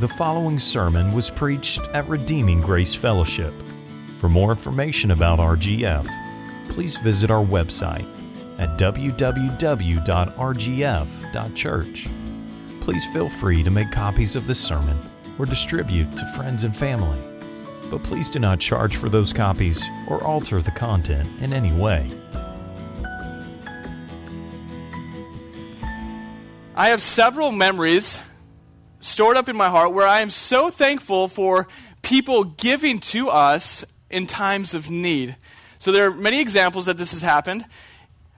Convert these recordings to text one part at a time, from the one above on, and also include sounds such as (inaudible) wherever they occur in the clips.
The following sermon was preached at Redeeming Grace Fellowship. For more information about RGF, please visit our website at www.rgf.church. Please feel free to make copies of this sermon or distribute to friends and family. But please do not charge for those copies or alter the content in any way. I have several memories stored up in my heart where I am so thankful for people giving to us in times of need. So there are many examples that this has happened.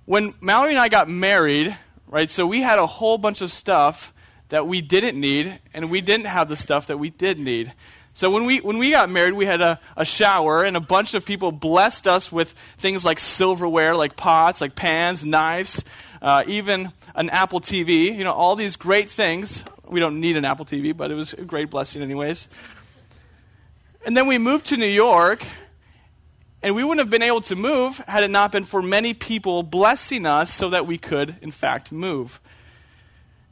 When Mallory and I got married, right, so we had a whole bunch of stuff that we didn't need, and we didn't have the stuff that we did need. So when we when we got married, we had a, a shower, and a bunch of people blessed us with things like silverware, like pots, like pans, knives, uh, even an Apple TV. You know, all these great things. We don't need an Apple TV, but it was a great blessing, anyways. And then we moved to New York, and we wouldn't have been able to move had it not been for many people blessing us so that we could, in fact, move.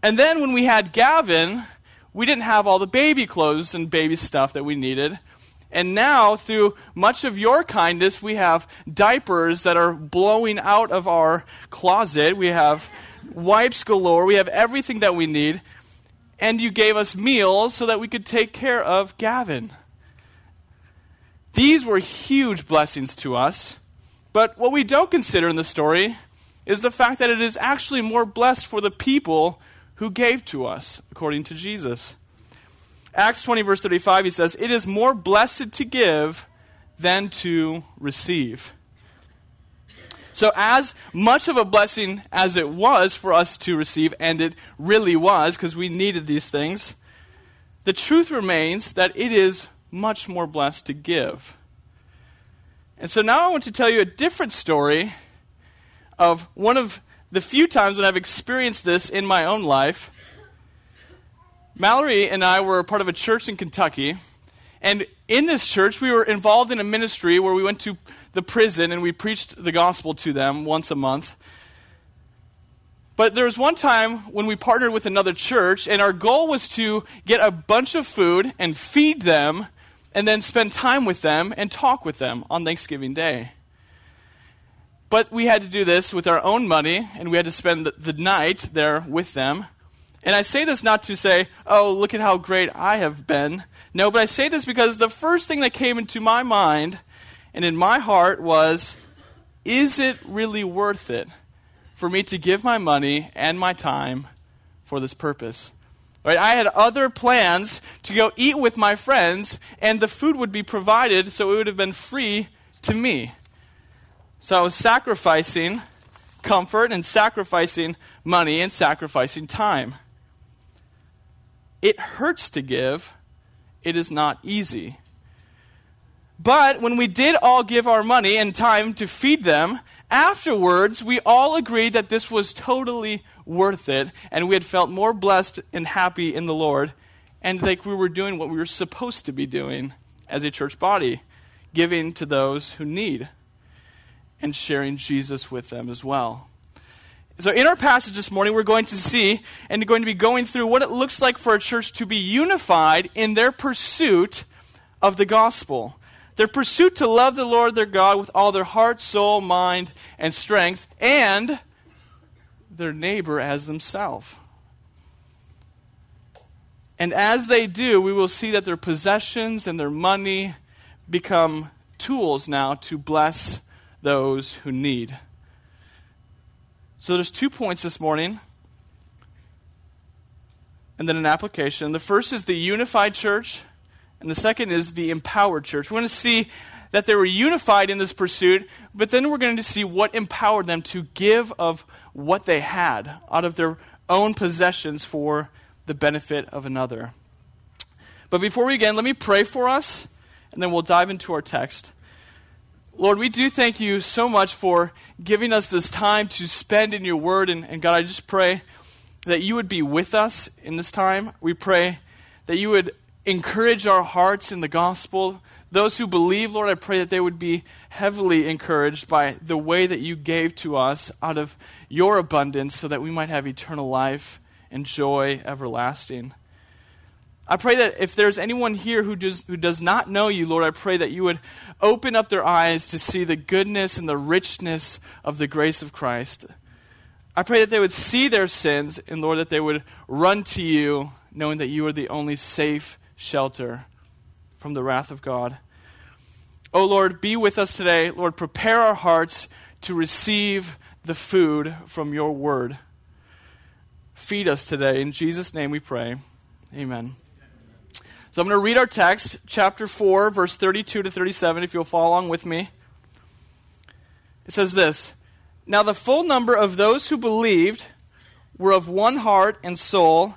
And then when we had Gavin, we didn't have all the baby clothes and baby stuff that we needed. And now, through much of your kindness, we have diapers that are blowing out of our closet. We have wipes galore. We have everything that we need. And you gave us meals so that we could take care of Gavin. These were huge blessings to us. But what we don't consider in the story is the fact that it is actually more blessed for the people who gave to us, according to Jesus. Acts 20, verse 35, he says, It is more blessed to give than to receive. So, as much of a blessing as it was for us to receive, and it really was because we needed these things, the truth remains that it is much more blessed to give. And so now I want to tell you a different story of one of the few times when I've experienced this in my own life. Mallory and I were part of a church in Kentucky. And in this church, we were involved in a ministry where we went to the prison and we preached the gospel to them once a month. But there was one time when we partnered with another church, and our goal was to get a bunch of food and feed them, and then spend time with them and talk with them on Thanksgiving Day. But we had to do this with our own money, and we had to spend the, the night there with them. And I say this not to say, oh, look at how great I have been. No, but I say this because the first thing that came into my mind and in my heart was, is it really worth it for me to give my money and my time for this purpose? Right? I had other plans to go eat with my friends, and the food would be provided, so it would have been free to me. So I was sacrificing comfort and sacrificing money and sacrificing time. It hurts to give, it is not easy. But when we did all give our money and time to feed them, afterwards we all agreed that this was totally worth it, and we had felt more blessed and happy in the Lord, and like we were doing what we were supposed to be doing as a church body giving to those who need and sharing Jesus with them as well. So, in our passage this morning, we're going to see and going to be going through what it looks like for a church to be unified in their pursuit of the gospel. Their pursuit to love the Lord their God with all their heart, soul, mind, and strength, and their neighbor as themselves. And as they do, we will see that their possessions and their money become tools now to bless those who need. So there's two points this morning, and then an application. The first is the unified church, and the second is the empowered church. We're going to see that they were unified in this pursuit, but then we're going to see what empowered them to give of what they had out of their own possessions for the benefit of another. But before we begin, let me pray for us, and then we'll dive into our text. Lord, we do thank you so much for giving us this time to spend in your word. And, and, God, I just pray that you would be with us in this time. We pray that you would encourage our hearts in the gospel. Those who believe, Lord, I pray that they would be heavily encouraged by the way that you gave to us out of your abundance so that we might have eternal life and joy everlasting. I pray that if there's anyone here who does, who does not know you, Lord, I pray that you would open up their eyes to see the goodness and the richness of the grace of Christ. I pray that they would see their sins, and Lord, that they would run to you, knowing that you are the only safe shelter from the wrath of God. Oh Lord, be with us today. Lord, prepare our hearts to receive the food from your word. Feed us today. In Jesus' name we pray. Amen. So I'm going to read our text, chapter 4, verse 32 to 37, if you'll follow along with me. It says this Now the full number of those who believed were of one heart and soul,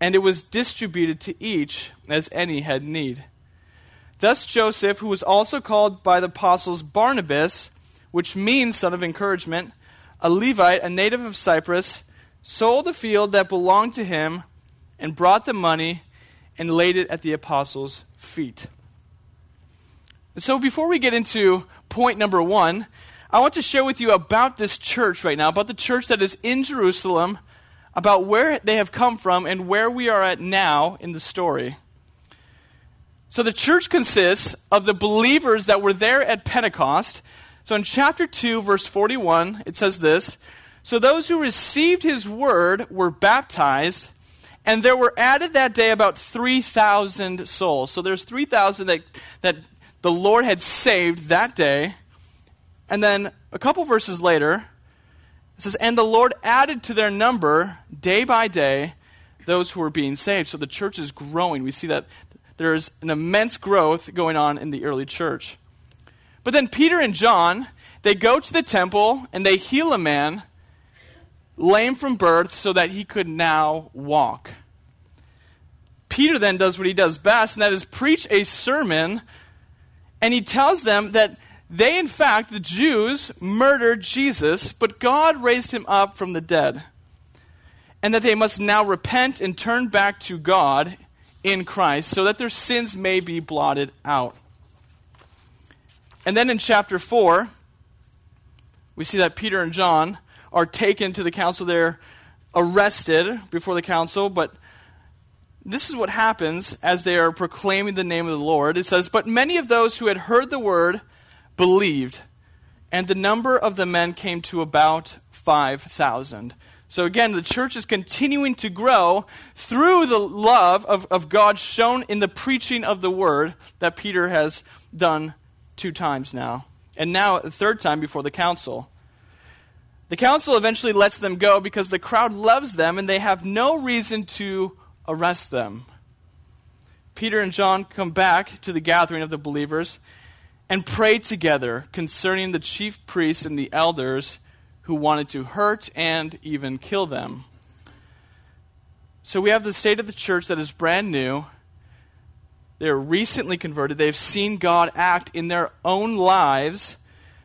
And it was distributed to each as any had need. Thus Joseph, who was also called by the apostles Barnabas, which means son of encouragement, a Levite, a native of Cyprus, sold a field that belonged to him and brought the money and laid it at the apostles' feet. So, before we get into point number one, I want to share with you about this church right now, about the church that is in Jerusalem, about where they have come from, and where we are at now in the story. So, the church consists of the believers that were there at Pentecost. So, in chapter 2, verse 41, it says this So, those who received his word were baptized and there were added that day about 3,000 souls. So there's 3,000 that, that the Lord had saved that day. And then a couple verses later, it says, And the Lord added to their number day by day those who were being saved. So the church is growing. We see that there's an immense growth going on in the early church. But then Peter and John, they go to the temple and they heal a man lame from birth so that he could now walk. Peter then does what he does best, and that is preach a sermon, and he tells them that they, in fact, the Jews, murdered Jesus, but God raised him up from the dead, and that they must now repent and turn back to God in Christ so that their sins may be blotted out. And then in chapter 4, we see that Peter and John are taken to the council. They're arrested before the council, but this is what happens as they are proclaiming the name of the Lord. It says, But many of those who had heard the word believed, and the number of the men came to about 5,000. So again, the church is continuing to grow through the love of, of God shown in the preaching of the word that Peter has done two times now. And now, a third time before the council. The council eventually lets them go because the crowd loves them and they have no reason to arrest them. Peter and John come back to the gathering of the believers and pray together concerning the chief priests and the elders who wanted to hurt and even kill them. So we have the state of the church that is brand new. They're recently converted. They've seen God act in their own lives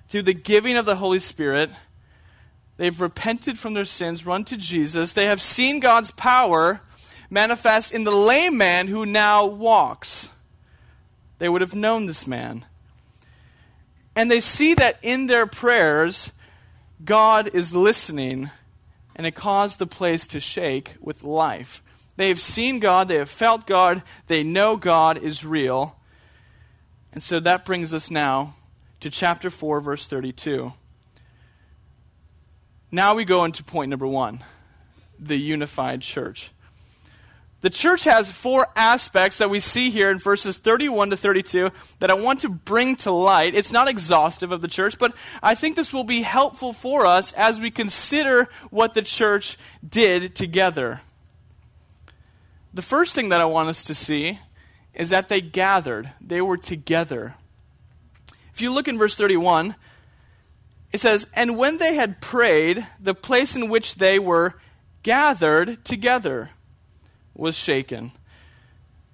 through the giving of the Holy Spirit They've repented from their sins, run to Jesus. They have seen God's power manifest in the lame man who now walks. They would have known this man. And they see that in their prayers, God is listening, and it caused the place to shake with life. They have seen God, they have felt God, they know God is real. And so that brings us now to chapter 4, verse 32. Now we go into point number one the unified church. The church has four aspects that we see here in verses 31 to 32 that I want to bring to light. It's not exhaustive of the church, but I think this will be helpful for us as we consider what the church did together. The first thing that I want us to see is that they gathered, they were together. If you look in verse 31, it says, And when they had prayed, the place in which they were gathered together was shaken.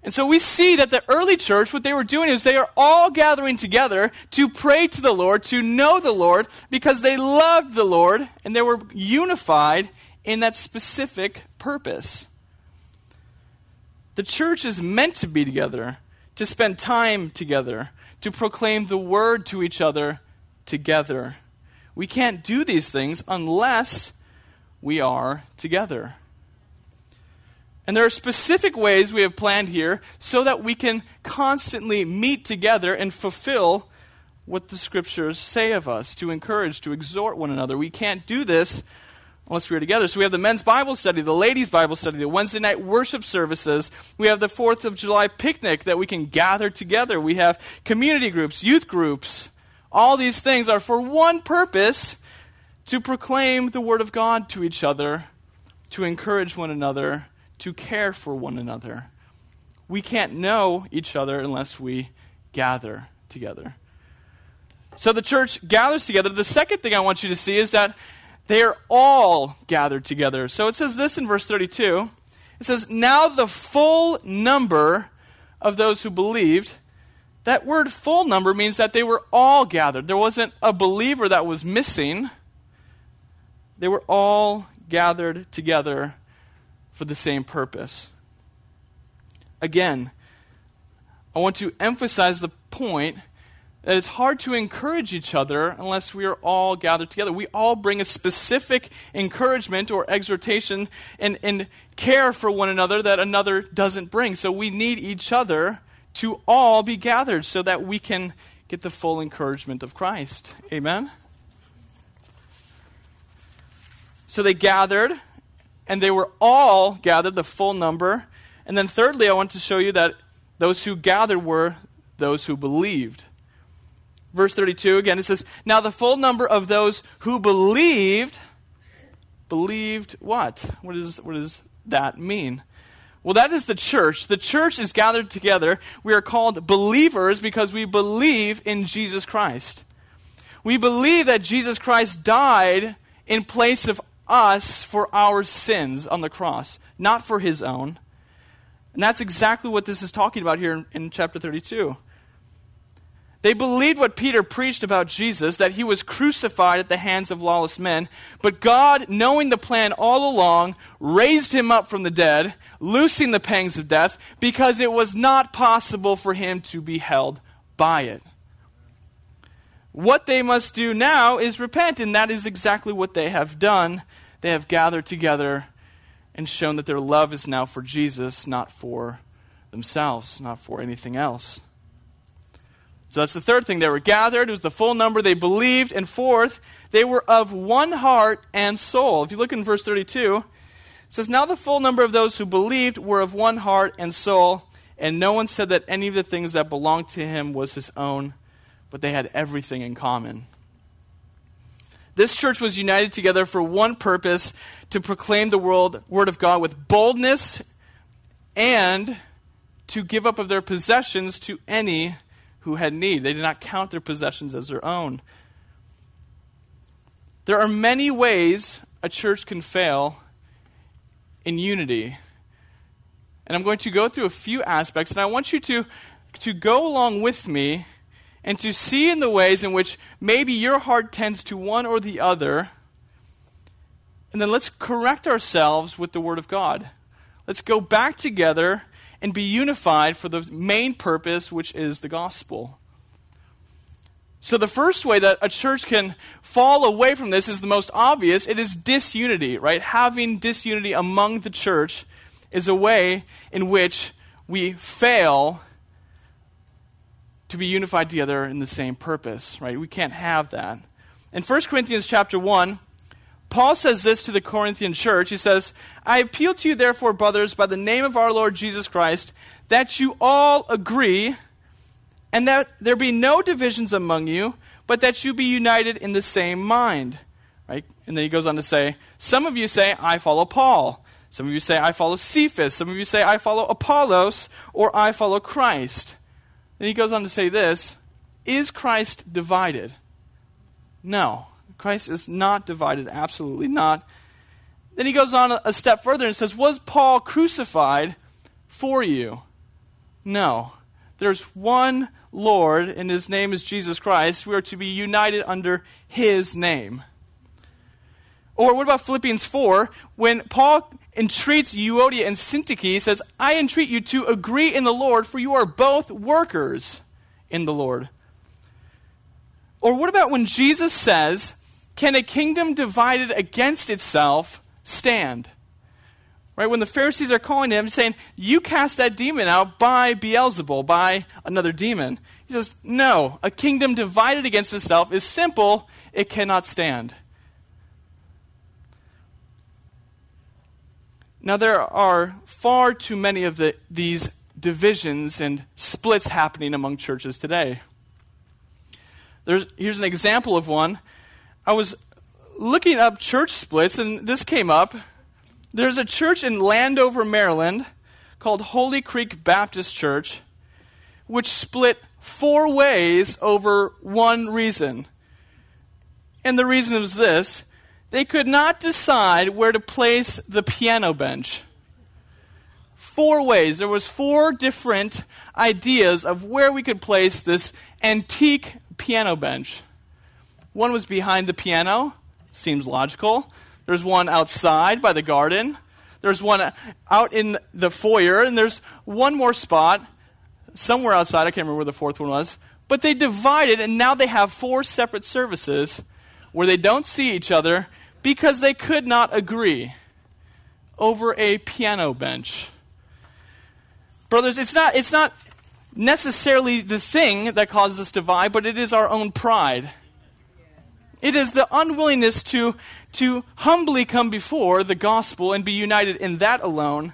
And so we see that the early church, what they were doing is they are all gathering together to pray to the Lord, to know the Lord, because they loved the Lord and they were unified in that specific purpose. The church is meant to be together, to spend time together, to proclaim the word to each other together. We can't do these things unless we are together. And there are specific ways we have planned here so that we can constantly meet together and fulfill what the scriptures say of us to encourage, to exhort one another. We can't do this unless we are together. So we have the men's Bible study, the ladies' Bible study, the Wednesday night worship services. We have the 4th of July picnic that we can gather together. We have community groups, youth groups. All these things are for one purpose to proclaim the Word of God to each other, to encourage one another, to care for one another. We can't know each other unless we gather together. So the church gathers together. The second thing I want you to see is that they are all gathered together. So it says this in verse 32. It says, Now the full number of those who believed. That word full number means that they were all gathered. There wasn't a believer that was missing. They were all gathered together for the same purpose. Again, I want to emphasize the point that it's hard to encourage each other unless we are all gathered together. We all bring a specific encouragement or exhortation and, and care for one another that another doesn't bring. So we need each other to all be gathered so that we can get the full encouragement of Christ. Amen? So they gathered and they were all gathered, the full number. And then, thirdly, I want to show you that those who gathered were those who believed. Verse 32 again, it says, Now the full number of those who believed, believed what? What, is, what does that mean? Well, that is the church. The church is gathered together. We are called believers because we believe in Jesus Christ. We believe that Jesus Christ died in place of us for our sins on the cross, not for his own. And that's exactly what this is talking about here in, in, chapter 32. They believed what Peter preached about Jesus, that he was crucified at the hands of lawless men, but God, knowing the plan all along, raised him up from the dead, loosing the pangs of death, because it was not possible for him to be held by it. What they must do now is repent, and that is exactly what they have done they have gathered together and shown that their love is now for Jesus, not for themselves, not for anything else. So that's the third thing. They were gathered, it was the full number, they believed. And fourth, they were of one heart and soul. If you look in verse 32, it says, Now the full number of those who believed were of one heart and soul, and no one said that any of the things that belonged to him was his own, but they had everything in common. This church was united together for one purpose to proclaim the world, word of God with boldness and to give up of their possessions to any who had need. They did not count their possessions as their own. There are many ways a church can fail in unity. And I'm going to go through a few aspects, and I want you to, to go along with me and to see in the ways in which maybe your heart tends to one or the other. And then let's correct ourselves with the Word of God. Let's go back together and be unified for the main purpose, which is the gospel. So, the first way that a church can fall away from this is the most obvious. It is disunity, right? Having disunity among the church is a way in which we fail to be unified together in the same purpose, right? We can't have that. In 1 Corinthians chapter 1, Paul says this to the Corinthian church. He says, I appeal to you, therefore, brothers, by the name of our Lord Jesus Christ, that you all agree, and that there be no divisions among you, but that you be united in the same mind. Right? And then he goes on to say, Some of you say, I follow Paul. Some of you say, I follow Cephas. Some of you say, I follow Apollos, or I follow Christ. Then he goes on to say this Is Christ divided? No. Christ is not divided, absolutely not. Then he goes on a step further and says, Was Paul crucified for you? No. There's one Lord, and his name is Jesus Christ. We are to be united under his name. Or what about Philippians 4? When Paul entreats Euodia and Syntyche, he says, I entreat you to agree in the Lord, for you are both workers in the Lord. Or what about when Jesus says, Can a kingdom divided against itself stand? Right? When the Pharisees are calling him, saying, You cast that demon out by Beelzebul, by another demon. He says, No, a kingdom divided against itself is simple, it cannot stand. Now, there are far too many of the, these divisions and splits happening among churches today. There's, here's an example of one. I was looking up church splits, and this came up. There's a church in Landover, Maryland called Holy Creek Baptist Church, which split four ways over one reason. And the reason was this they could not decide where to place the piano bench. Four ways. There was four different ideas of where we could place this antique piano bench. One was behind the piano, seems logical. There's one outside by the garden. There's one uh, out in the foyer, and there's one more spot somewhere outside. I can't remember where the fourth one was. But they divided, and now they have four separate services where they don't see each other because they could not agree over a piano bench. Brothers, it's not, it's not necessarily the thing that causes us to divide, but it is our own pride. It is the unwillingness to, to humbly come before the gospel and be united in that alone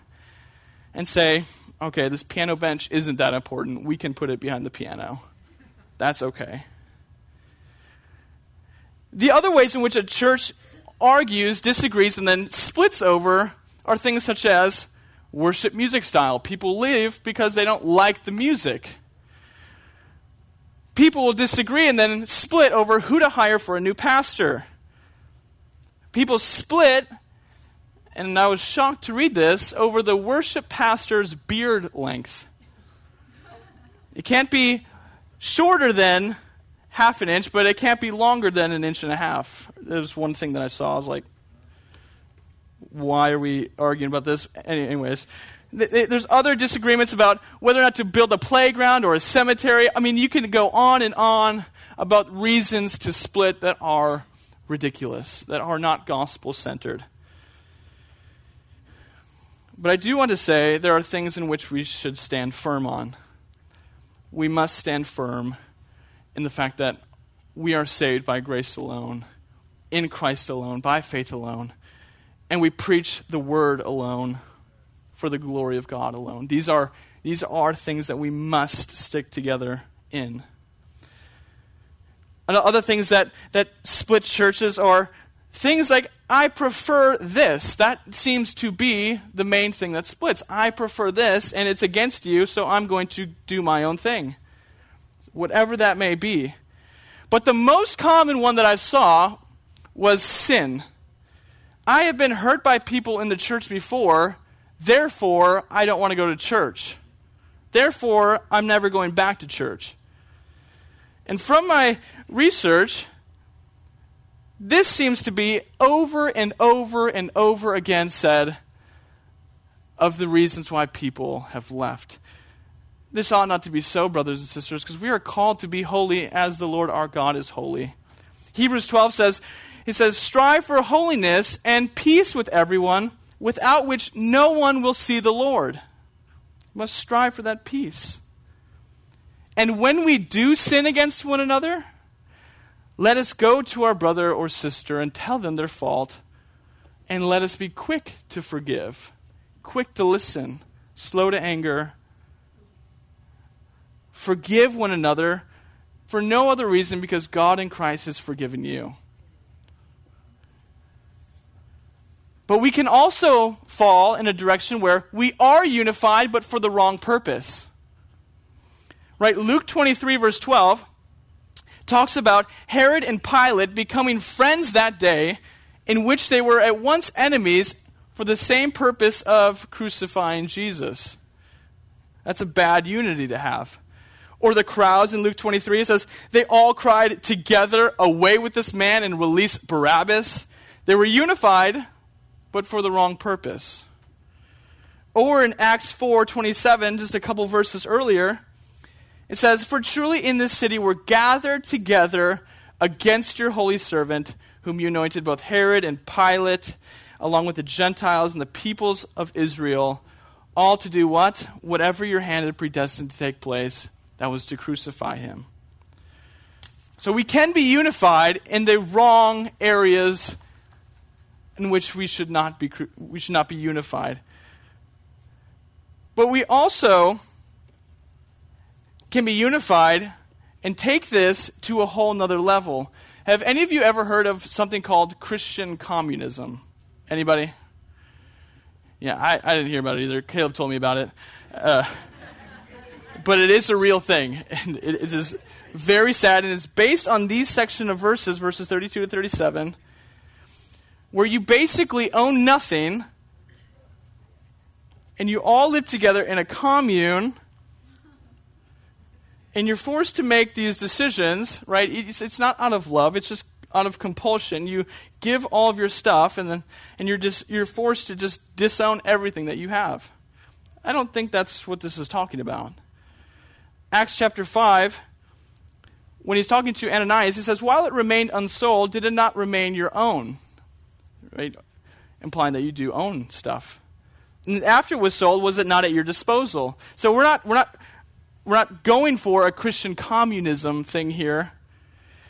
and say, okay, this piano bench isn't that important. We can put it behind the piano. That's okay. The other ways in which a church argues, disagrees, and then splits over are things such as worship music style. People leave because they don't like the music people will disagree and then split over who to hire for a new pastor. People split, and I was shocked to read this, over the worship pastor's beard length. It can't be shorter than half an inch, but it can't be longer than an inch and a half. There's one thing that I saw. I was like, why are we arguing about this? Anyways, there's other disagreements about whether or not to build a playground or a cemetery. I mean, you can go on and on about reasons to split that are ridiculous, that are not gospel centered. But I do want to say there are things in which we should stand firm on. We must stand firm in the fact that we are saved by grace alone, in Christ alone, by faith alone, and we preach the word alone for the glory of God alone. These are, these are things that we must stick together in. And other things that, that split churches are things like, I prefer this. That seems to be the main thing that splits. I prefer this, and it's against you, so I'm going to do my own thing. Whatever that may be. But the most common one that I saw was sin. I have been hurt by people in the church before Therefore, I don't want to go to church. Therefore, I'm never going back to church. And from my research, this seems to be over and over and over again said of the reasons why people have left. This ought not to be so, brothers and sisters, because we are called to be holy as the Lord our God is holy. Hebrews 12 says, He says, Strive for holiness and peace with everyone without which no one will see the Lord. We must strive for that peace. And when we do sin against one another, let us go to our brother or sister and tell them their fault, and let us be quick to forgive, quick to listen, slow to anger. Forgive one another for no other reason because God in Christ has forgiven you. But we can also fall in a direction where we are unified, but for the wrong purpose. Right? Luke 23, verse 12, talks about Herod and Pilate becoming friends that day, in which they were at once enemies for the same purpose of crucifying Jesus. That's a bad unity to have. Or the crowds in Luke 23, it says, they all cried together, away with this man and release Barabbas. They were unified, but for the wrong purpose. Or in Acts 4:27, just a couple verses earlier, it says, "For truly in this city were gathered together against your holy servant, whom you anointed both Herod and Pilate, along with the Gentiles and the peoples of Israel, all to do what? Whatever your hand had predestined to take place, that was to crucify him." So we can be unified in the wrong areas in which we should not be we should not be unified. But we also can be unified and take this to a whole nother level. Have any of you ever heard of something called Christian communism? Anybody? Yeah, I, I didn't hear about it either. Caleb told me about it. Uh, but it is a real thing. (laughs) And it, it is very sad, and it's based on these section of verses, verses 32 to 37, where you basically own nothing and you all live together in a commune and you're forced to make these decisions, right? It's, it's, not out of love, it's just out of compulsion. You give all of your stuff and then and you're just you're forced to just disown everything that you have. I don't think that's what this is talking about. Acts chapter 5 when he's talking to Ananias, he says, While it remained unsold, did it not remain your own? Right? Implying that you do own stuff. And after it was sold, was it not at your disposal? So we're not, we're not, we're not going for a Christian communism thing here.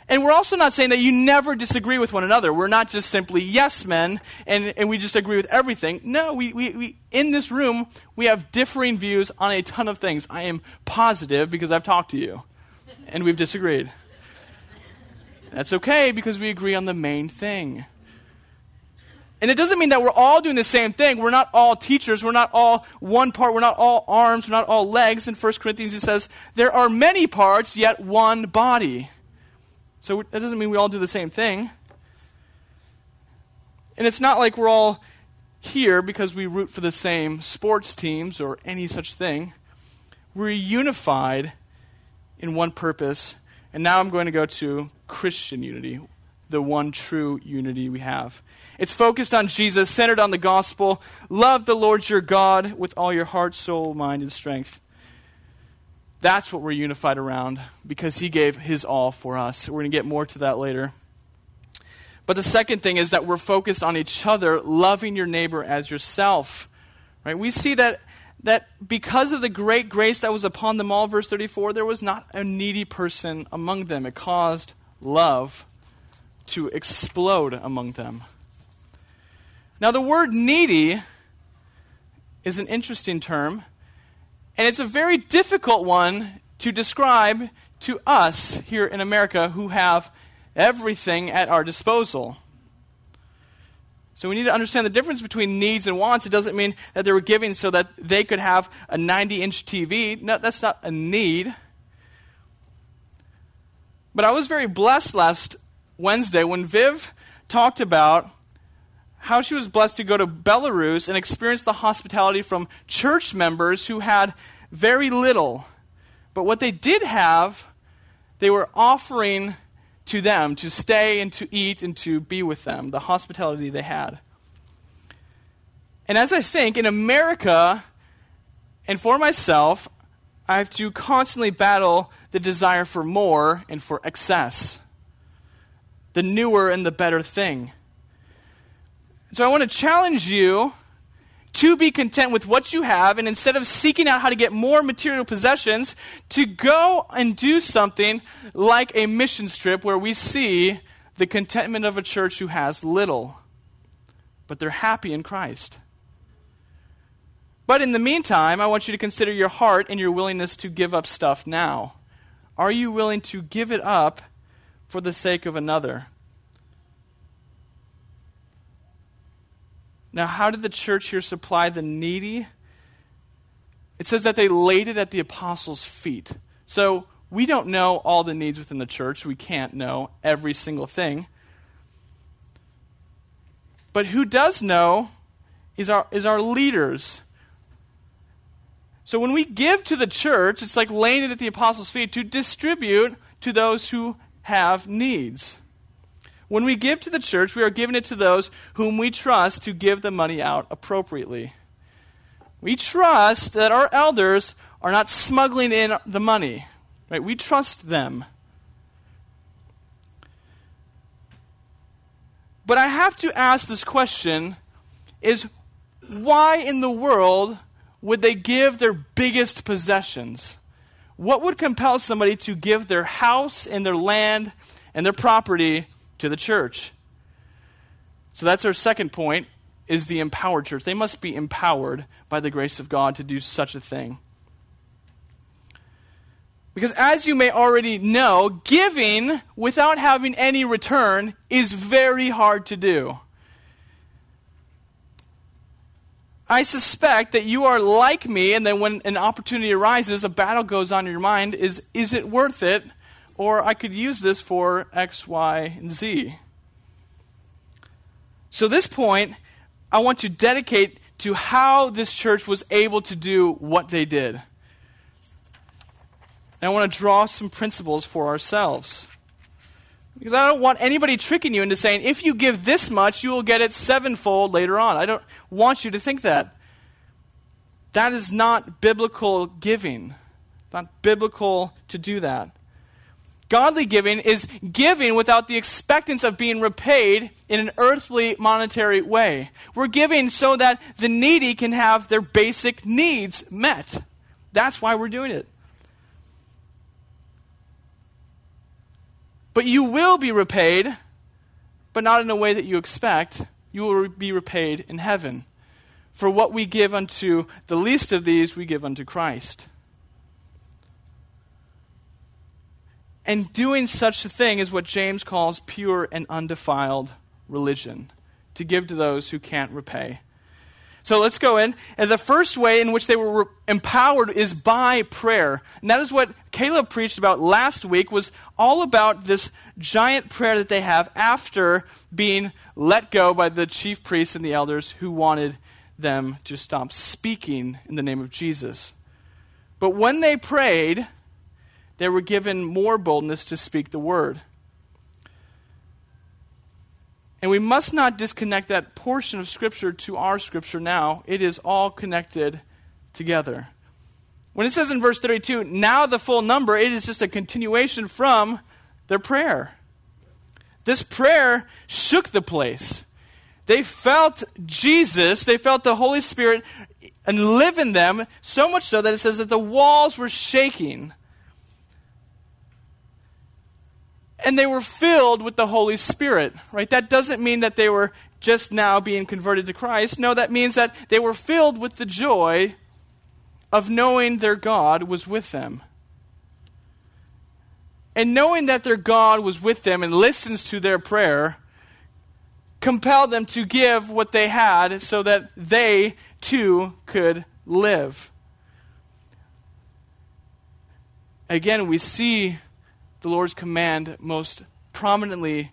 And we're also not saying that you never disagree with one another. We're not just simply yes men and, and we just agree with everything. No, we, we, we, in this room, we have differing views on a ton of things. I am positive because I've talked to you and we've disagreed. That's okay because we agree on the main thing. And it doesn't mean that we're all doing the same thing. We're not all teachers. We're not all one part. We're not all arms. We're not all legs. In 1 Corinthians, it says, there are many parts, yet one body. So that doesn't mean we all do the same thing. And it's not like we're all here because we root for the same sports teams or any such thing. We're unified in one purpose. And now I'm going to go to Christian unity, the one true unity we have. It's focused on Jesus, centered on the gospel. Love the Lord your God with all your heart, soul, mind, and strength. That's what we're unified around because he gave his all for us. We're going to get more to that later. But the second thing is that we're focused on each other, loving your neighbor as yourself. Right? We see that that because of the great grace that was upon them all, verse 34, there was not a needy person among them. It caused love to explode among them. Now, the word needy is an interesting term, and it's a very difficult one to describe to us here in America who have everything at our disposal. So we need to understand the difference between needs and wants. It doesn't mean that they were giving so that they could have a 90 inch TV. No, that's not a need. But I was very blessed last Wednesday when Viv talked about how she was blessed to go to Belarus and experience the hospitality from church members who had very little. But what they did have, they were offering to them to stay and to eat and to be with them, the hospitality they had. And as I think, in America, and for myself, I have to constantly battle the desire for more and for excess, the newer and the better thing. So I want to challenge you to be content with what you have, and instead of seeking out how to get more material possessions, to go and do something like a mission trip where we see the contentment of a church who has little, but they're happy in Christ. But in the meantime, I want you to consider your heart and your willingness to give up stuff now. Are you willing to give it up for the sake of another? Now, how did the church here supply the needy? It says that they laid it at the apostles' feet. So we don't know all the needs within the church. We can't know every single thing. But who does know is our, is our leaders. So when we give to the church, it's like laying it at the apostles' feet to distribute to those who have needs. When we give to the church, we are giving it to those whom we trust to give the money out appropriately. We trust that our elders are not smuggling in the money. Right? We trust them. But I have to ask this question is why in the world would they give their biggest possessions? What would compel somebody to give their house and their land and their property to the church? So that's our second point is the empowered church. They must be empowered by the grace of God to do such a thing. Because as you may already know, giving without having any return is very hard to do. I suspect that you are like me, and then when an opportunity arises, a battle goes on in your mind is, is it worth it? Or I could use this for X, Y, and Z. So, this point, I want to dedicate to how this church was able to do what they did. And I want to draw some principles for ourselves. Because I don't want anybody tricking you into saying, if you give this much, you will get it sevenfold later on. I don't want you to think that. That is not biblical giving. Not biblical to do that. Godly giving is giving without the expectance of being repaid in an earthly monetary way. We're giving so that the needy can have their basic needs met. That's why we're doing it. But you will be repaid, but not in a way that you expect. You will be repaid in heaven. For what we give unto the least of these, we give unto Christ. And doing such a thing is what James calls pure and undefiled religion to give to those who can't repay. So let's go in. And the first way in which they were empowered is by prayer. And that is what Caleb preached about last week was all about this giant prayer that they have after being let go by the chief priests and the elders who wanted them to stop speaking in the name of Jesus. But when they prayed, they were given more boldness to speak the word. And we must not disconnect that portion of Scripture to our Scripture now. It is all connected together. When it says in verse 32, now the full number, it is just a continuation from their prayer. This prayer shook the place. They felt Jesus, they felt the Holy Spirit and live in them, so much so that it says that the walls were shaking. And they were filled with the Holy Spirit, right? That doesn't mean that they were just now being converted to Christ. No, that means that they were filled with the joy of knowing their God was with them. And knowing that their God was with them and listens to their prayer compelled them to give what they had so that they too could live. Again, we see the Lord's command most prominently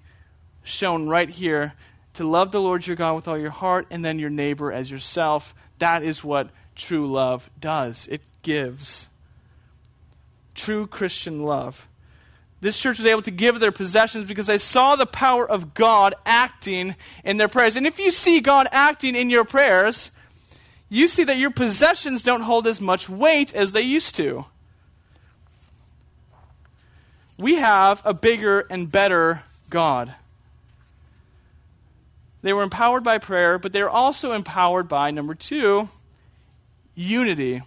shown right here to love the Lord your God with all your heart and then your neighbor as yourself. That is what true love does it gives. True Christian love. This church was able to give their possessions because they saw the power of God acting in their prayers. And if you see God acting in your prayers, you see that your possessions don't hold as much weight as they used to we have a bigger and better God. They were empowered by prayer, but they were also empowered by, number two, unity.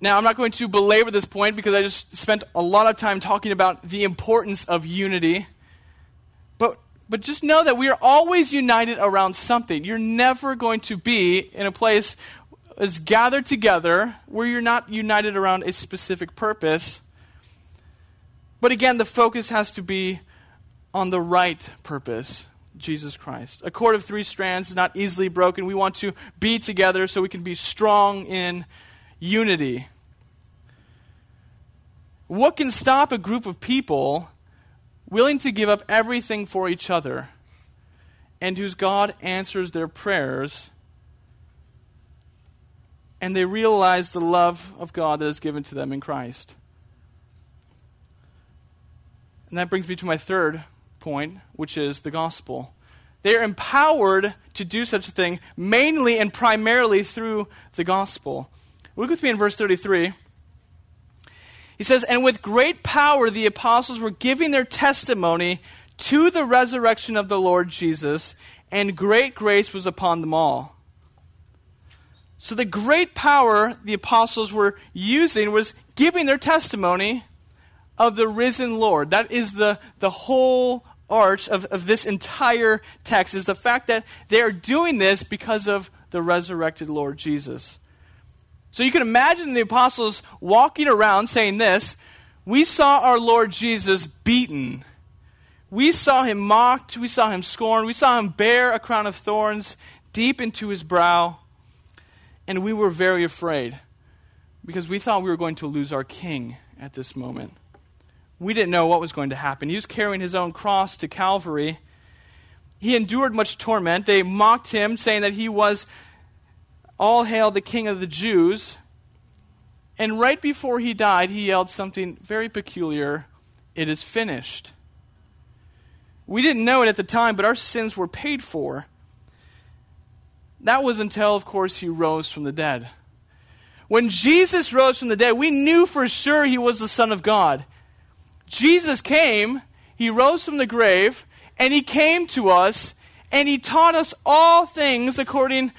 Now, I'm not going to belabor this point because I just spent a lot of time talking about the importance of unity. But, but just know that we are always united around something. You're never going to be in a place that's gathered together where you're not united around a specific purpose. But again, the focus has to be on the right purpose Jesus Christ. A cord of three strands is not easily broken. We want to be together so we can be strong in unity. What can stop a group of people willing to give up everything for each other and whose God answers their prayers and they realize the love of God that is given to them in Christ. And that brings me to my third point, which is the gospel. They are empowered to do such a thing mainly and primarily through the gospel. Look with me in verse 33. He says, And with great power the apostles were giving their testimony to the resurrection of the Lord Jesus, and great grace was upon them all. So the great power the apostles were using was giving their testimony of the risen Lord. That is the, the whole arch of, of this entire text, is the fact that they are doing this because of the resurrected Lord Jesus. So you can imagine the apostles walking around saying this We saw our Lord Jesus beaten. We saw him mocked. We saw him scorned. We saw him bear a crown of thorns deep into his brow. And we were very afraid because we thought we were going to lose our king at this moment. We didn't know what was going to happen. He was carrying his own cross to Calvary. He endured much torment. They mocked him, saying that he was all hail the king of the Jews. And right before he died, he yelled something very peculiar It is finished. We didn't know it at the time, but our sins were paid for. That was until, of course, he rose from the dead. When Jesus rose from the dead, we knew for sure he was the Son of God. Jesus came, he rose from the grave, and he came to us, and he taught us all things according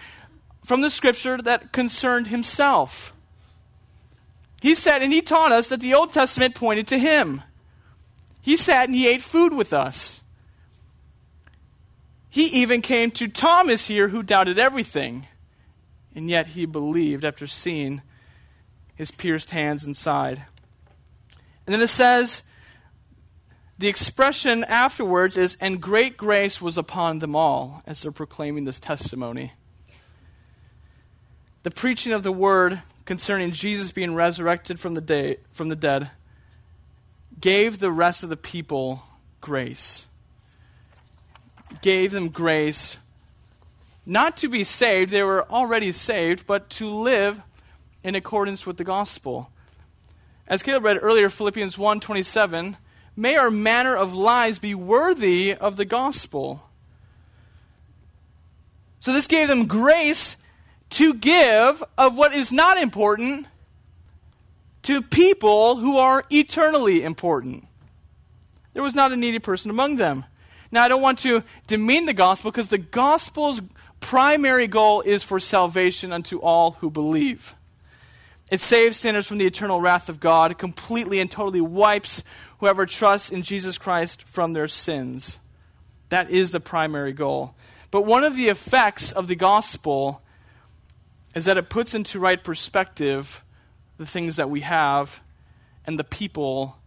from the scripture that concerned himself. He said, and he taught us that the Old Testament pointed to him. He sat and he ate food with us. He even came to Thomas here who doubted everything, and yet he believed after seeing his pierced hands and side. And then it says, the expression afterwards is, and great grace was upon them all, as they're proclaiming this testimony. The preaching of the word concerning Jesus being resurrected from the, day, from the dead gave the rest of the people grace gave them grace not to be saved, they were already saved, but to live in accordance with the gospel. As Caleb read earlier, Philippians 1:27, may our manner of lives be worthy of the gospel. So this gave them grace to give of what is not important to people who are eternally important. There was not a needy person among them. Now, I don't want to demean the gospel because the gospel's primary goal is for salvation unto all who believe. It saves sinners from the eternal wrath of God, completely and totally wipes whoever trusts in Jesus Christ from their sins. That is the primary goal. But one of the effects of the gospel is that it puts into right perspective the things that we have and the people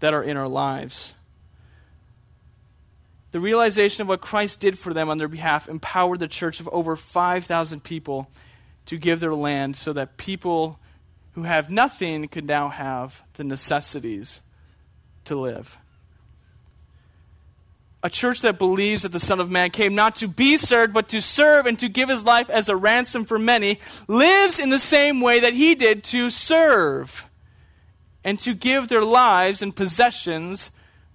that are in our lives. The realization of what Christ did for them on their behalf empowered the church of over 5,000 people to give their land so that people who have nothing could now have the necessities to live. A church that believes that the Son of Man came not to be served, but to serve and to give his life as a ransom for many, lives in the same way that he did to serve and to give their lives and possessions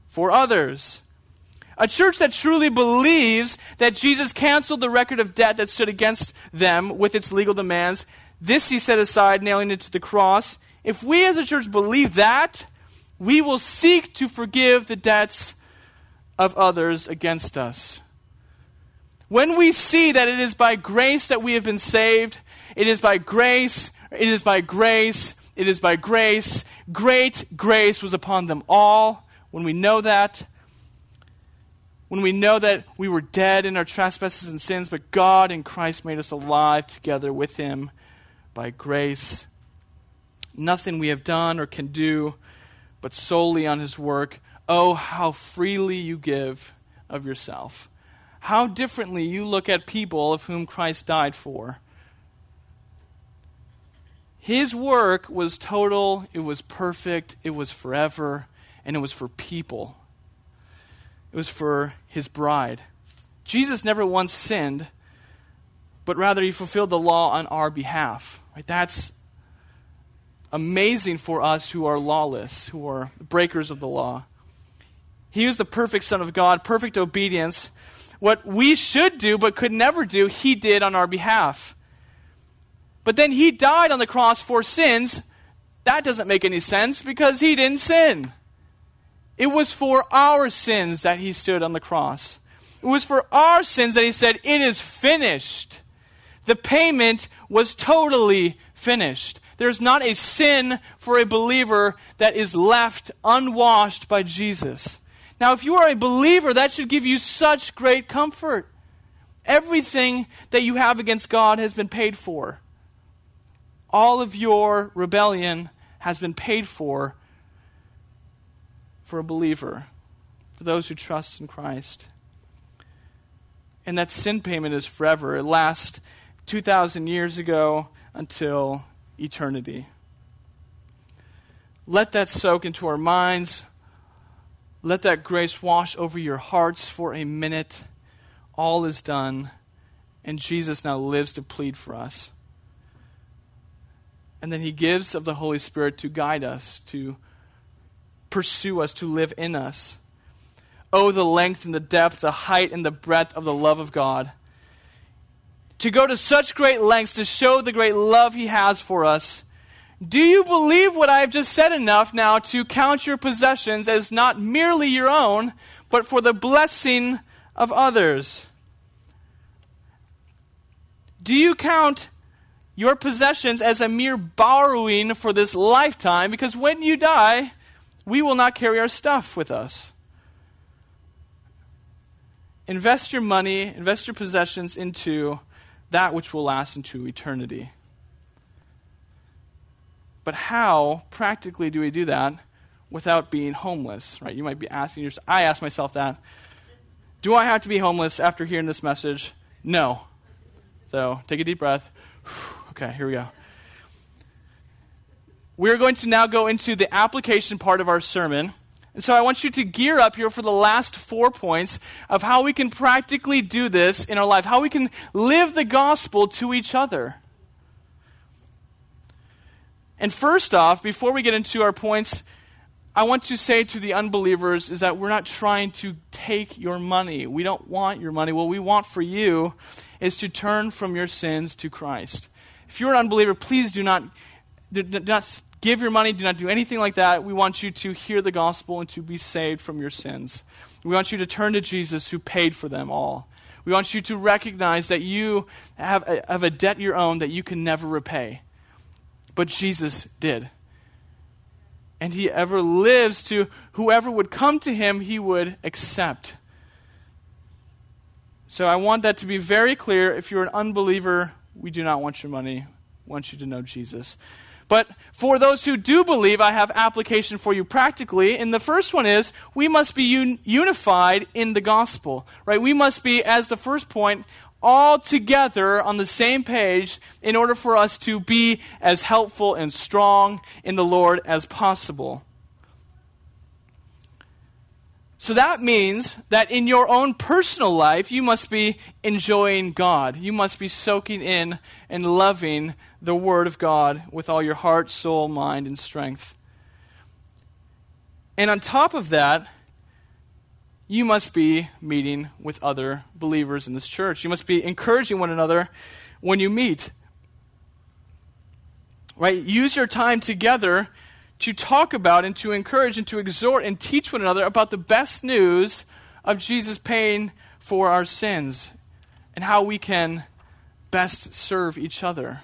for others. A church that truly believes that Jesus canceled the record of debt that stood against them with its legal demands. This he set aside, nailing it to the cross. If we as a church believe that, we will seek to forgive the debts of others against us. When we see that it is by grace that we have been saved, it is by grace, it is by grace, it is by grace, great grace was upon them all. When we know that, when we know that we were dead in our trespasses and sins, but God in Christ made us alive together with Him by grace. Nothing we have done or can do, but solely on His work. Oh, how freely you give of yourself. How differently you look at people of whom Christ died for. His work was total, it was perfect, it was forever, and it was for people it was for his bride. Jesus never once sinned, but rather he fulfilled the law on our behalf. Right? That's amazing for us who are lawless, who are breakers of the law. He was the perfect Son of God, perfect obedience. What we should do but could never do, he did on our behalf. But then he died on the cross for sins. That doesn't make any sense because he didn't sin. It was for our sins that he stood on the cross. It was for our sins that he said, It is finished. The payment was totally finished. There's not a sin for a believer that is left unwashed by Jesus. Now, if you are a believer, that should give you such great comfort. Everything that you have against God has been paid for. All of your rebellion has been paid for for a believer, for those who trust in Christ. And that sin payment is forever. It lasts 2,000 years ago until eternity. Let that soak into our minds. Let that grace wash over your hearts for a minute. All is done, and Jesus now lives to plead for us. And then he gives of the Holy Spirit to guide us, to pursue us, to live in us. Oh, the length and the depth, the height and the breadth of the love of God to go to such great lengths to show the great love He has for us. Do you believe what I have just said enough now to count your possessions as not merely your own, but for the blessing of others? Do you count your possessions as a mere borrowing for this lifetime? Because when you die, we will not carry our stuff with us. Invest your money, invest your possessions into that which will last into eternity. But how practically do we do that without being homeless? Right? You might be asking yourself. I ask myself that. Do I have to be homeless after hearing this message? No. So take a deep breath. (sighs) Okay, here we go. We're going to now go into the application part of our sermon. And so I want you to gear up here for the last four points of how we can practically do this in our life, how we can live the gospel to each other. And first off, before we get into our points, I want to say to the unbelievers is that we're not trying to take your money. We don't want your money. What we want for you is to turn from your sins to Christ. If you're an unbeliever, please do not, do not give your money, do not do anything like that. We want you to hear the gospel and to be saved from your sins. We want you to turn to Jesus who paid for them all. We want you to recognize that you have a, have a debt your own that you can never repay. But Jesus did. And he ever lives to whoever would come to him, he would accept. So I want that to be very clear. If you're an unbeliever, we do not want your money. We want you to know Jesus. But for those who do believe, I have application for you practically. And the first one is we must be un- unified in the gospel, right? We must be, as the first point, all together on the same page in order for us to be as helpful and strong in the Lord as possible. So that means that in your own personal life, you must be enjoying God. You must be soaking in and loving the Word of God with all your heart, soul, mind, and strength. And on top of that, you must be meeting with other believers in this church. You must be encouraging one another when you meet. Right? Use your time together to talk about and to encourage and to exhort and teach one another about the best news of Jesus paying for our sins and how we can best serve each other.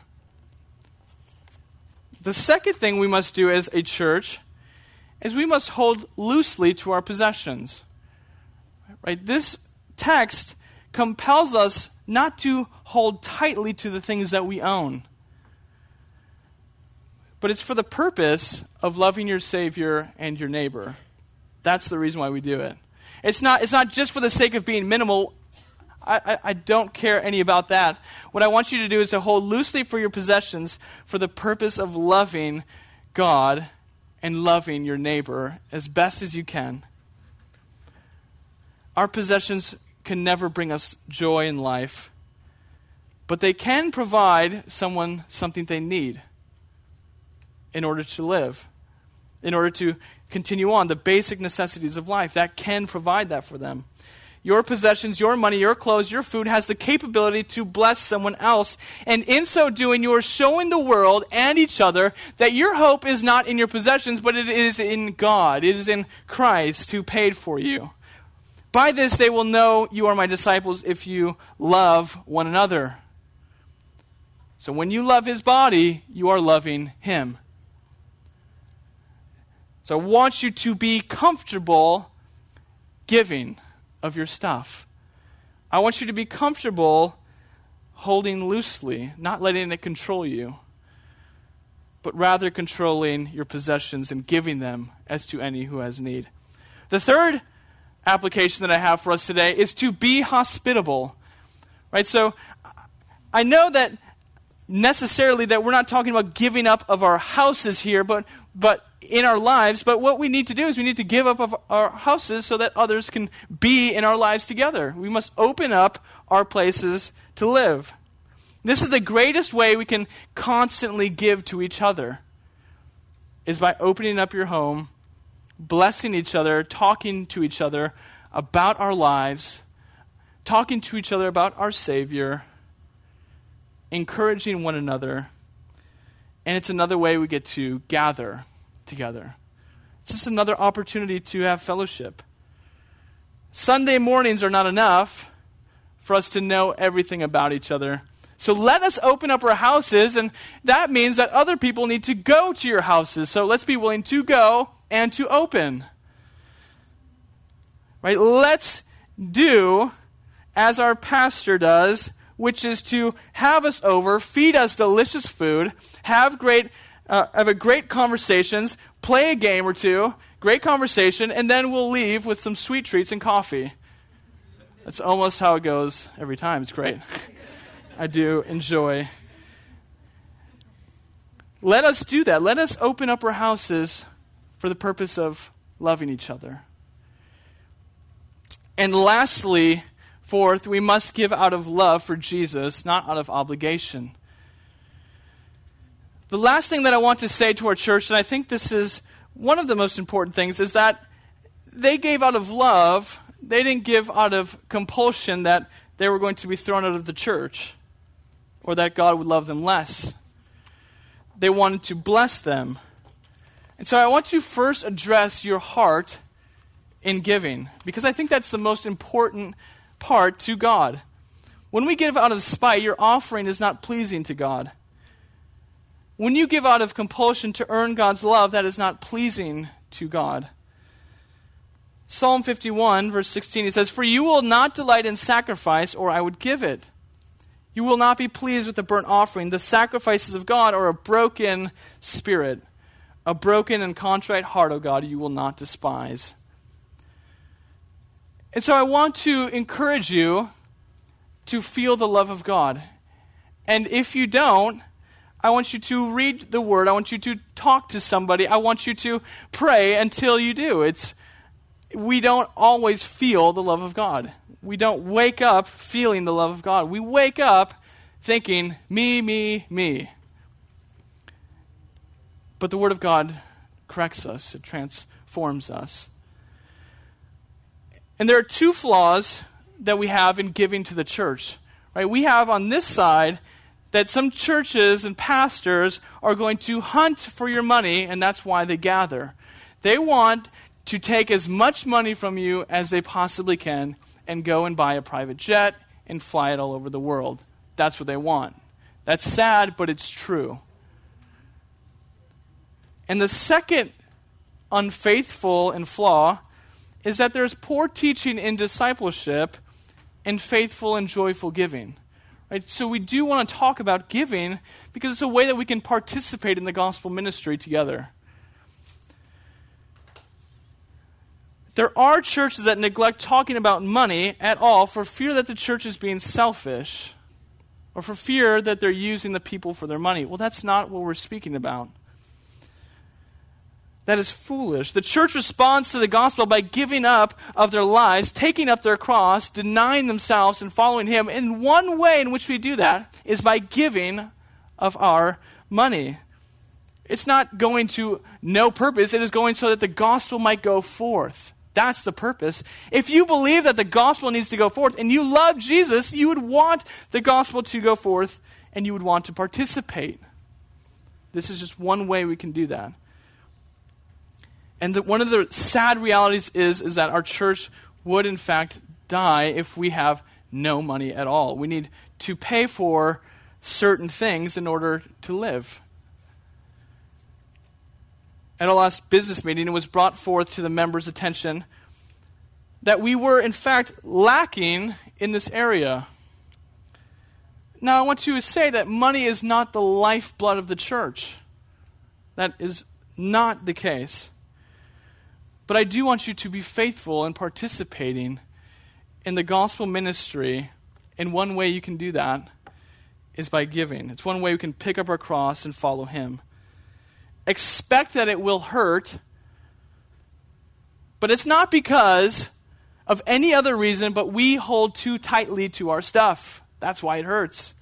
The second thing we must do as a church is we must hold loosely to our possessions. Right? This text compels us not to hold tightly to the things that we own but it's for the purpose of loving your Savior and your neighbor. That's the reason why we do it. It's not, it's not just for the sake of being minimal. I, I, I, don't care any about that. What I want you to do is to hold loosely for your possessions for the purpose of loving God and loving your neighbor as best as you can. Our possessions can never bring us joy in life. but they can provide someone something they need in order to live, in order to continue on the basic necessities of life. That can provide that for them. Your possessions, your money, your clothes, your food has the capability to bless someone else. And in so doing, you are showing the world and each other that your hope is not in your possessions, but it is in God. It is in Christ who paid for you. By this they will know you are my disciples if you love one another. So when you love his body, you are loving him. So I want you to be comfortable giving of your stuff. I want you to be comfortable holding loosely, not letting it control you, but rather controlling your possessions and giving them as to any who has need. The third application that I have for us today is to be hospitable. Right? So I know that necessarily that we're not talking about giving up of our houses here, but but in our lives, but what we need to do is we need to give up of our houses so that others can be in our lives together. We must open up our places to live. This is the greatest way we can constantly give to each other is by opening up your home, blessing each other, talking to each other about our lives, talking to each other about our Savior, encouraging one another. And it's another way we get to gather together. It's just another opportunity to have fellowship. Sunday mornings are not enough for us to know everything about each other. So let us open up our houses, and that means that other people need to go to your houses. So let's be willing to go and to open. Right? Let's do as our pastor does, which is to have us over, feed us delicious food, have great uh, have a great conversations, play a game or two, great conversation, and then we'll leave with some sweet treats and coffee. That's almost how it goes every time. It's great. I do enjoy. Let us do that. Let us open up our houses for the purpose of loving each other. And lastly, fourth, we must give out of love for Jesus, not out of obligation. The last thing that I want to say to our church, and I think this is one of the most important things, is that they gave out of love. They didn't give out of compulsion that they were going to be thrown out of the church or that God would love them less. They wanted to bless them. And so I want to first address your heart in giving because I think that's the most important part to God. When we give out of spite, your offering is not pleasing to God. When you give out of compulsion to earn God's love, that is not pleasing to God. Psalm 51, verse 16, he says, For you will not delight in sacrifice, or I would give it. You will not be pleased with the burnt offering. The sacrifices of God are a broken spirit. A broken and contrite heart, O God, you will not despise. And so I want to encourage you to feel the love of God. And if you don't, I want you to read the word. I want you to talk to somebody. I want you to pray until you do. It's we don't always feel the love of God. We don't wake up feeling the love of God. We wake up thinking me, me, me. But the word of God corrects us. It transforms us. And there are two flaws that we have in giving to the church. Right? We have on this side that some churches and pastors are going to hunt for your money, and that's why they gather. They want to take as much money from you as they possibly can and go and buy a private jet and fly it all over the world. That's what they want. That's sad, but it's true. And the second unfaithful and flaw is that there's poor teaching in discipleship and faithful and joyful giving. Right? So we do want to talk about giving because it's a way that we can participate in the gospel ministry together. There are churches that neglect talking about money at all for fear that the church is being selfish or for fear that they're using the people for their money. Well, that's not what we're speaking about. That is foolish. The church responds to the gospel by giving up of their lives, taking up their cross, denying themselves, and following Him. And one way in which we do that is by giving of our money. It's not going to no purpose, it is going so that the gospel might go forth. That's the purpose. If you believe that the gospel needs to go forth and you love Jesus, you would want the gospel to go forth and you would want to participate. This is just one way we can do that. And the, one of the sad realities is, is that our church would, in fact, die if we have no money at all. We need to pay for certain things in order to live. At our last business meeting, it was brought forth to the members' attention that we were, in fact, lacking in this area. Now, I want you to say that money is not the lifeblood of the church. That is not the case. But I do want you to be faithful in participating in the gospel ministry. And one way you can do that is by giving. It's one way we can pick up our cross and follow Him. Expect that it will hurt, but it's not because of any other reason, but we hold too tightly to our stuff. That's why it hurts.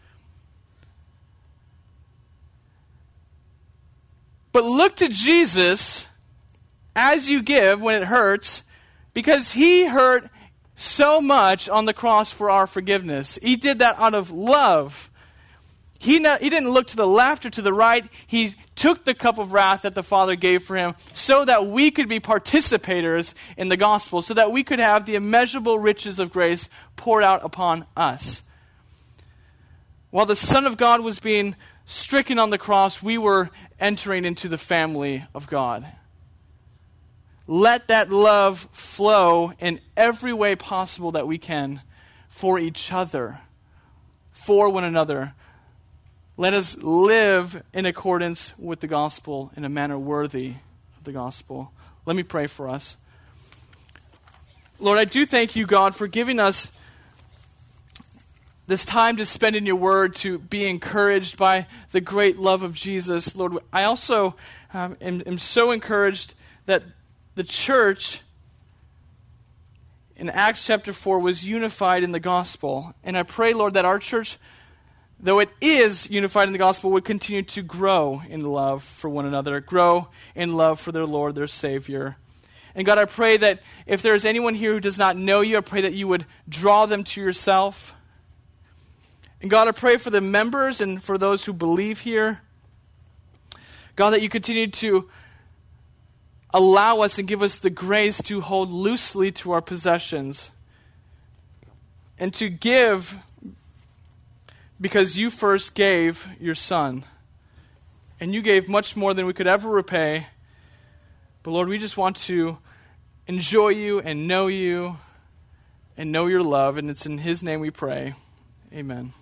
But look to Jesus as you give when it hurts, because he hurt so much on the cross for our forgiveness. He did that out of love. He, not, he didn't look to the left or to the right. He took the cup of wrath that the Father gave for him so that we could be participators in the gospel, so that we could have the immeasurable riches of grace poured out upon us. While the Son of God was being stricken on the cross, we were entering into the family of God let that love flow in every way possible that we can for each other, for one another. Let us live in accordance with the gospel in a manner worthy of the gospel. Let me pray for us. Lord, I do thank you, God, for giving us this time to spend in your word, to be encouraged by the great love of Jesus. Lord, I also um, am, am so encouraged that the church in Acts chapter 4 was unified in the gospel. And I pray, Lord, that our church, though it is unified in the gospel, would continue to grow in love for one another, grow in love for their Lord, their Savior. And God, I pray that if there is anyone here who does not know you, I pray that you would draw them to yourself. And God, I pray for the members and for those who believe here. God, that you continue to allow us and give us the grace to hold loosely to our possessions and to give because you first gave your son. And you gave much more than we could ever repay. But Lord, we just want to enjoy you and know you and know your love. And it's in his name we pray. Amen.